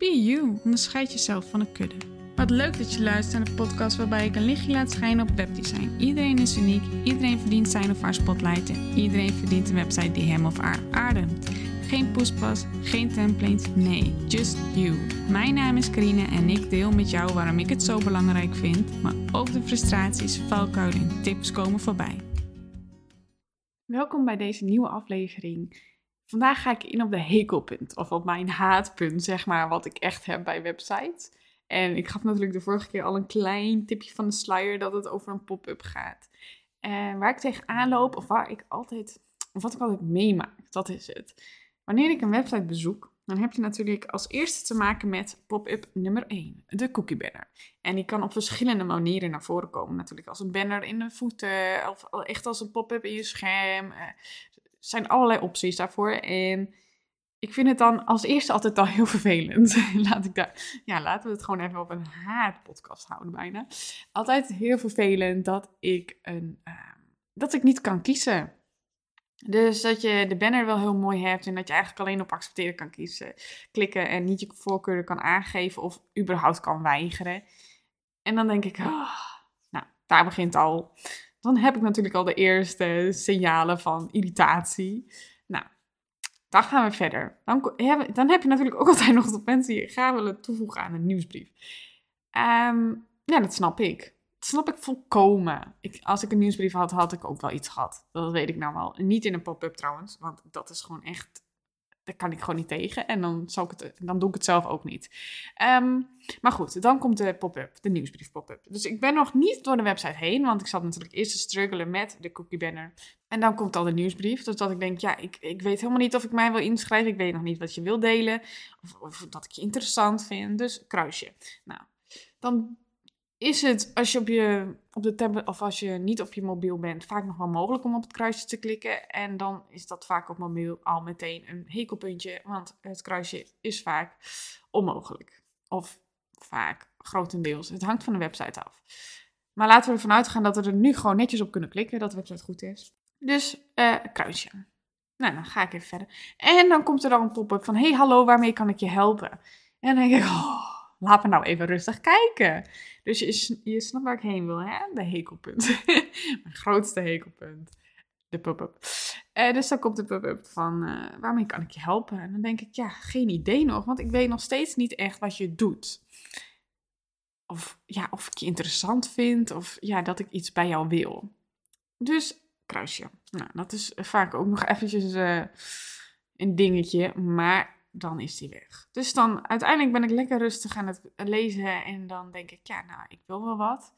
Be you, onderscheid jezelf van een kudde. Wat leuk dat je luistert naar de podcast waarbij ik een lichtje laat schijnen op webdesign. Iedereen is uniek, iedereen verdient zijn of haar spotlight en iedereen verdient een website die hem of haar ademt. Geen poespas, geen templates, nee, just you. Mijn naam is Karine en ik deel met jou waarom ik het zo belangrijk vind, maar ook de frustraties, valkuilen en tips komen voorbij. Welkom bij deze nieuwe aflevering. Vandaag ga ik in op de hekelpunt, of op mijn haatpunt, zeg maar, wat ik echt heb bij websites. En ik gaf natuurlijk de vorige keer al een klein tipje van de sluier dat het over een pop-up gaat. En waar ik tegenaan loop, of waar ik altijd, of wat ik altijd meemaak, dat is het. Wanneer ik een website bezoek, dan heb je natuurlijk als eerste te maken met pop-up nummer 1, de cookie banner. En die kan op verschillende manieren naar voren komen. Natuurlijk als een banner in de voeten, of echt als een pop-up in je scherm. Zijn allerlei opties daarvoor. En ik vind het dan als eerste altijd al heel vervelend. Laat ik daar, ja, laten we het gewoon even op een haatpodcast houden bijna. Altijd heel vervelend dat ik, een, uh, dat ik niet kan kiezen. Dus dat je de banner wel heel mooi hebt en dat je eigenlijk alleen op accepteren kan kiezen, klikken en niet je voorkeuren kan aangeven of überhaupt kan weigeren. En dan denk ik, oh, nou, daar begint al. Dan heb ik natuurlijk al de eerste signalen van irritatie. Nou, dan gaan we verder. Dan, dan heb je natuurlijk ook altijd nog de mensen die graag willen toevoegen aan een nieuwsbrief. Um, ja, dat snap ik. Dat snap ik volkomen. Ik, als ik een nieuwsbrief had, had ik ook wel iets gehad. Dat weet ik nou wel. Niet in een pop-up trouwens, want dat is gewoon echt daar kan ik gewoon niet tegen. En dan, zal ik het, dan doe ik het zelf ook niet. Um, maar goed, dan komt de pop-up, de nieuwsbrief pop-up. Dus ik ben nog niet door de website heen, want ik zat natuurlijk eerst te struggelen met de cookie banner. En dan komt al de nieuwsbrief. Dus dat ik denk, ja, ik, ik weet helemaal niet of ik mij wil inschrijven. Ik weet nog niet wat je wil delen. Of, of dat ik je interessant vind. Dus kruisje. Nou, dan is het als je op je op de tablet of als je niet op je mobiel bent, vaak nog wel mogelijk om op het kruisje te klikken. En dan is dat vaak op mobiel al meteen een hekelpuntje, want het kruisje is vaak onmogelijk. Of vaak grotendeels. Het hangt van de website af. Maar laten we ervan uitgaan dat we er nu gewoon netjes op kunnen klikken, dat de website goed is. Dus uh, kruisje. Nou, dan ga ik even verder. En dan komt er dan een pop-up van: hey, hallo, waarmee kan ik je helpen? En dan denk ik, oh, laat me nou even rustig kijken. Dus je, je snapt waar ik heen wil, hè? De hekelpunt. Mijn grootste hekelpunt. De pop-up. Uh, dus dan komt de pop-up van, uh, waarmee kan ik je helpen? En dan denk ik, ja, geen idee nog, want ik weet nog steeds niet echt wat je doet. Of, ja, of ik je interessant vind, of ja, dat ik iets bij jou wil. Dus kruisje. Nou, dat is vaak ook nog eventjes uh, een dingetje, maar dan is die weg. Dus dan uiteindelijk ben ik lekker rustig aan het lezen en dan denk ik, ja, nou, ik wil wel wat.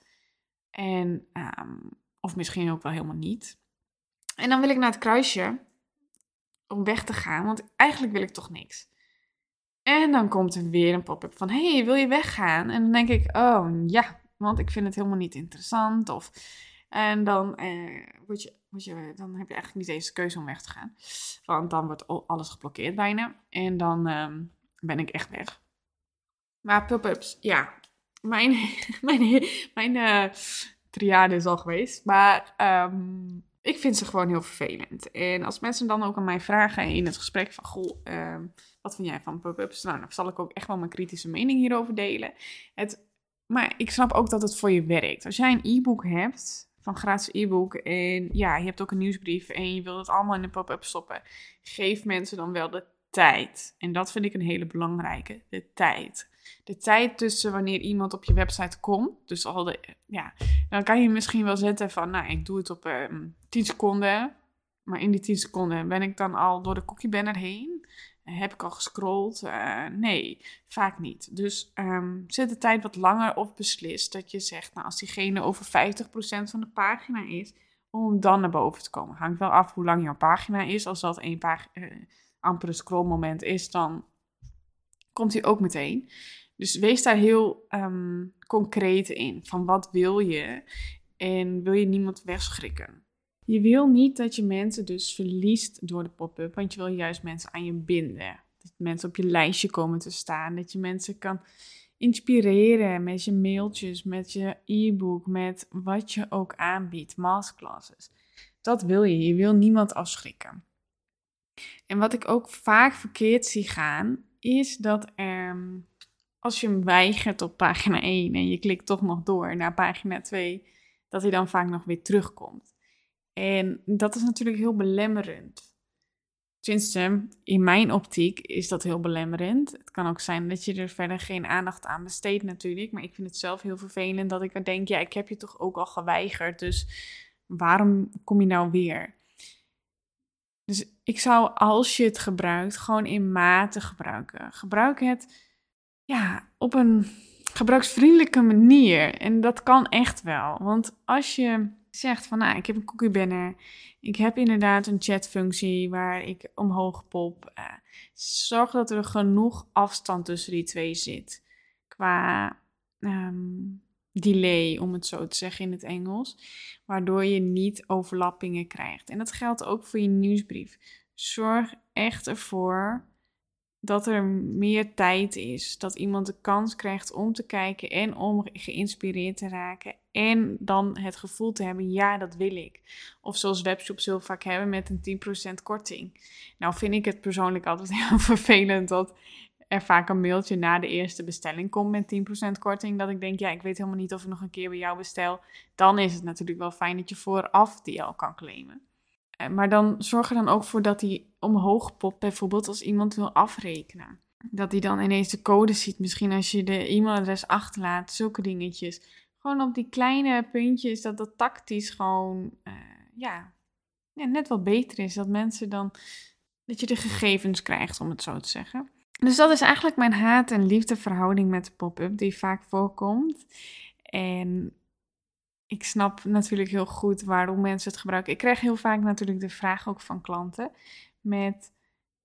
En, um, of misschien ook wel helemaal niet. En dan wil ik naar het kruisje om weg te gaan, want eigenlijk wil ik toch niks. En dan komt er weer een pop-up van, hey, wil je weggaan? En dan denk ik, oh ja, want ik vind het helemaal niet interessant. Of, en dan eh, word je je, dan heb je eigenlijk niet eens de keuze om weg te gaan. Want dan wordt alles geblokkeerd bijna. En dan um, ben ik echt weg. Maar pop-ups, ja. Mijn, mijn, mijn uh, triade is al geweest. Maar um, ik vind ze gewoon heel vervelend. En als mensen dan ook aan mij vragen in het gesprek van... Goh, um, wat vind jij van pop-ups? Nou, dan zal ik ook echt wel mijn kritische mening hierover delen. Het, maar ik snap ook dat het voor je werkt. Als jij een e-book hebt van gratis e-book. En ja, je hebt ook een nieuwsbrief en je wilt het allemaal in een pop-up stoppen. Geef mensen dan wel de tijd. En dat vind ik een hele belangrijke, de tijd. De tijd tussen wanneer iemand op je website komt. Dus al de, ja, dan kan je misschien wel zetten van, nou, ik doe het op um, ehm, 10 seconden. Maar in die 10 seconden ben ik dan al door de cookie banner heen. Heb ik al gescrolld? Uh, nee, vaak niet. Dus um, zet de tijd wat langer of beslis dat je zegt, nou, als diegene over 50% van de pagina is, om dan naar boven te komen. Hangt wel af hoe lang jouw pagina is. Als dat een paar uh, ampere scrollmoment is, dan komt hij ook meteen. Dus wees daar heel um, concreet in. Van wat wil je? En wil je niemand wegschrikken? Je wil niet dat je mensen dus verliest door de pop-up, want je wil juist mensen aan je binden. Dat mensen op je lijstje komen te staan, dat je mensen kan inspireren met je mailtjes, met je e-book, met wat je ook aanbiedt, masterclasses. Dat wil je. Je wil niemand afschrikken. En wat ik ook vaak verkeerd zie gaan, is dat er als je hem weigert op pagina 1 en je klikt toch nog door naar pagina 2, dat hij dan vaak nog weer terugkomt. En dat is natuurlijk heel belemmerend. Tenminste, in mijn optiek is dat heel belemmerend. Het kan ook zijn dat je er verder geen aandacht aan besteedt natuurlijk. Maar ik vind het zelf heel vervelend dat ik denk, ja, ik heb je toch ook al geweigerd. Dus waarom kom je nou weer? Dus ik zou, als je het gebruikt, gewoon in mate gebruiken. Gebruik het ja, op een gebruiksvriendelijke manier. En dat kan echt wel. Want als je zegt van, nou, ik heb een cookie banner. Ik heb inderdaad een chatfunctie waar ik omhoog pop. Uh, zorg dat er genoeg afstand tussen die twee zit. Qua um, delay, om het zo te zeggen in het Engels. Waardoor je niet overlappingen krijgt. En dat geldt ook voor je nieuwsbrief. Zorg echt ervoor dat er meer tijd is. Dat iemand de kans krijgt om te kijken en om geïnspireerd te raken. En dan het gevoel te hebben, ja, dat wil ik. Of zoals webshops heel vaak hebben met een 10% korting. Nou vind ik het persoonlijk altijd heel vervelend dat er vaak een mailtje na de eerste bestelling komt met 10% korting. Dat ik denk, ja, ik weet helemaal niet of ik nog een keer bij jou bestel. Dan is het natuurlijk wel fijn dat je vooraf die al kan claimen. Eh, maar dan zorg er dan ook voor dat hij omhoog popt, bijvoorbeeld als iemand wil afrekenen. Dat hij dan ineens de code ziet, misschien als je de e-mailadres achterlaat, zulke dingetjes. Gewoon op die kleine puntjes, dat dat tactisch gewoon, ja, ja, net wat beter is. Dat mensen dan, dat je de gegevens krijgt, om het zo te zeggen. Dus dat is eigenlijk mijn haat- en liefdeverhouding met de pop-up die vaak voorkomt. En ik snap natuurlijk heel goed waarom mensen het gebruiken. Ik krijg heel vaak natuurlijk de vraag ook van klanten met,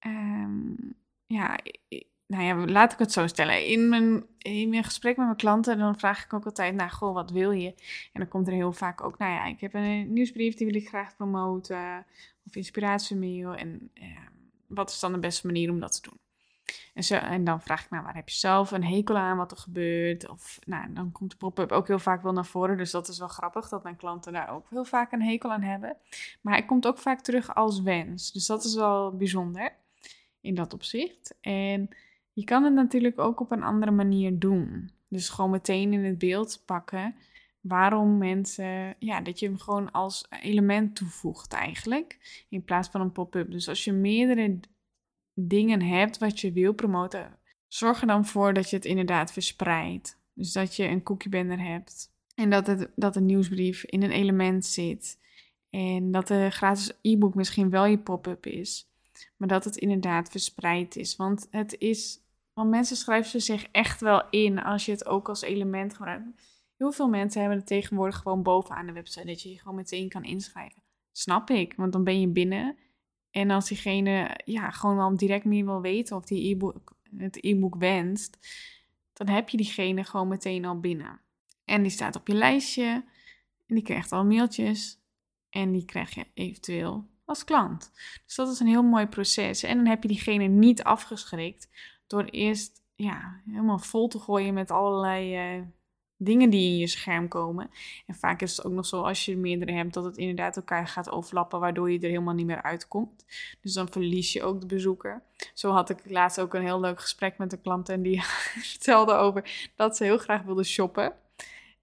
um, ja, nou ja, laat ik het zo stellen. In mijn, in mijn gesprek met mijn klanten, dan vraag ik ook altijd, nou, goh, wat wil je? En dan komt er heel vaak ook, nou ja, ik heb een nieuwsbrief, die wil ik graag promoten, of inspiratiemail. En uh, wat is dan de beste manier om dat te doen? En, zo, en dan vraag ik, nou, waar heb je zelf een hekel aan wat er gebeurt? Of nou, dan komt de pop-up ook heel vaak wel naar voren. Dus dat is wel grappig dat mijn klanten daar ook heel vaak een hekel aan hebben. Maar hij komt ook vaak terug als wens. Dus dat is wel bijzonder in dat opzicht. En je kan het natuurlijk ook op een andere manier doen. Dus gewoon meteen in het beeld pakken waarom mensen, ja, dat je hem gewoon als element toevoegt eigenlijk, in plaats van een pop-up. Dus als je meerdere dingen hebt wat je wil promoten, zorg er dan voor dat je het inderdaad verspreidt. Dus dat je een cookie banner hebt en dat, het, dat een nieuwsbrief in een element zit. En dat de gratis e-book misschien wel je pop-up is, maar dat het inderdaad verspreid is. Want het is, want mensen schrijven zich echt wel in als je het ook als element gebruikt. Heel veel mensen hebben het tegenwoordig gewoon bovenaan de website, dat je je gewoon meteen kan inschrijven. Snap ik, want dan ben je binnen en als diegene ja, gewoon wel direct meer wil weten of die e-book, het e-book wenst, dan heb je diegene gewoon meteen al binnen. En die staat op je lijstje en die krijgt al mailtjes en die krijg je eventueel als klant. Dus dat is een heel mooi proces. En dan heb je diegene niet afgeschrikt door eerst ja, helemaal vol te gooien met allerlei uh, dingen die in je scherm komen. En vaak is het ook nog zo als je meerdere hebt dat het inderdaad elkaar gaat overlappen, waardoor je er helemaal niet meer uitkomt. Dus dan verlies je ook de bezoeker. Zo had ik laatst ook een heel leuk gesprek met een klant en die vertelde over dat ze heel graag wilde shoppen.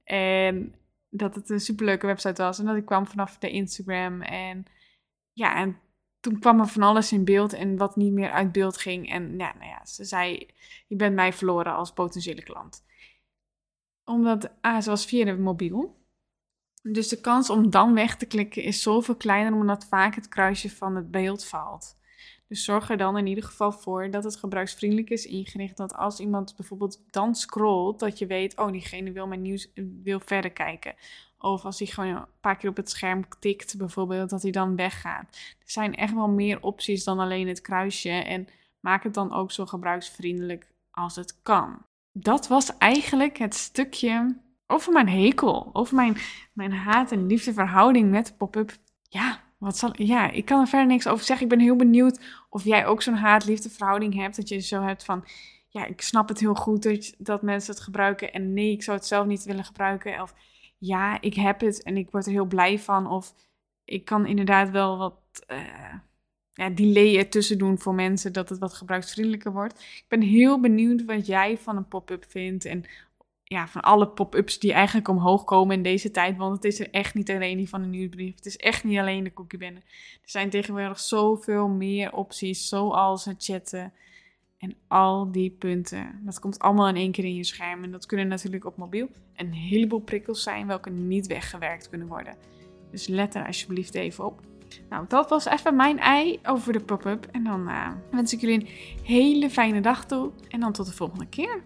En dat het een superleuke website was en dat ik kwam vanaf de Instagram en ja, en toen kwam er van alles in beeld en wat niet meer uit beeld ging. En ja, nou ja, ze zei, je bent mij verloren als potentiële klant omdat, ah, ze was via de mobiel. Dus de kans om dan weg te klikken is zoveel kleiner, omdat vaak het kruisje van het beeld valt. Dus zorg er dan in ieder geval voor dat het gebruiksvriendelijk is ingericht. Dat als iemand bijvoorbeeld dan scrolt, dat je weet, oh, diegene wil mijn nieuws, wil verder kijken. Of als hij gewoon een paar keer op het scherm tikt, bijvoorbeeld, dat hij dan weggaat. Er zijn echt wel meer opties dan alleen het kruisje. En maak het dan ook zo gebruiksvriendelijk als het kan dat was eigenlijk het stukje over mijn hekel, over mijn, mijn haat- en liefdeverhouding met pop-up. Ja, wat zal, ja, ik kan er verder niks over zeggen. Ik ben heel benieuwd of jij ook zo'n haat-liefdeverhouding hebt. Dat je zo hebt van, ja, ik snap het heel goed dat, dat mensen het gebruiken. En nee, ik zou het zelf niet willen gebruiken. Of ja, ik heb het en ik word er heel blij van. Of ik kan inderdaad wel wat, uh, ja, delay ertussen doen voor mensen, dat het wat gebruiksvriendelijker wordt. Ik ben heel benieuwd wat jij van een pop-up vindt en ja, van alle pop-ups die eigenlijk omhoog komen in deze tijd. Want het is er echt niet alleen die van de nieuwsbrief. Het is echt niet alleen de cookiebende. Er zijn tegenwoordig zoveel meer opties, zoals het chatten en al die punten. Dat komt allemaal in één keer in je scherm. En dat kunnen natuurlijk op mobiel een heleboel prikkels zijn welke niet weggewerkt kunnen worden. Dus let er alsjeblieft even op. Nou, dat was even mijn ei over de pop-up. En dan uh, wens ik jullie een hele fijne dag toe. En dan tot de volgende keer.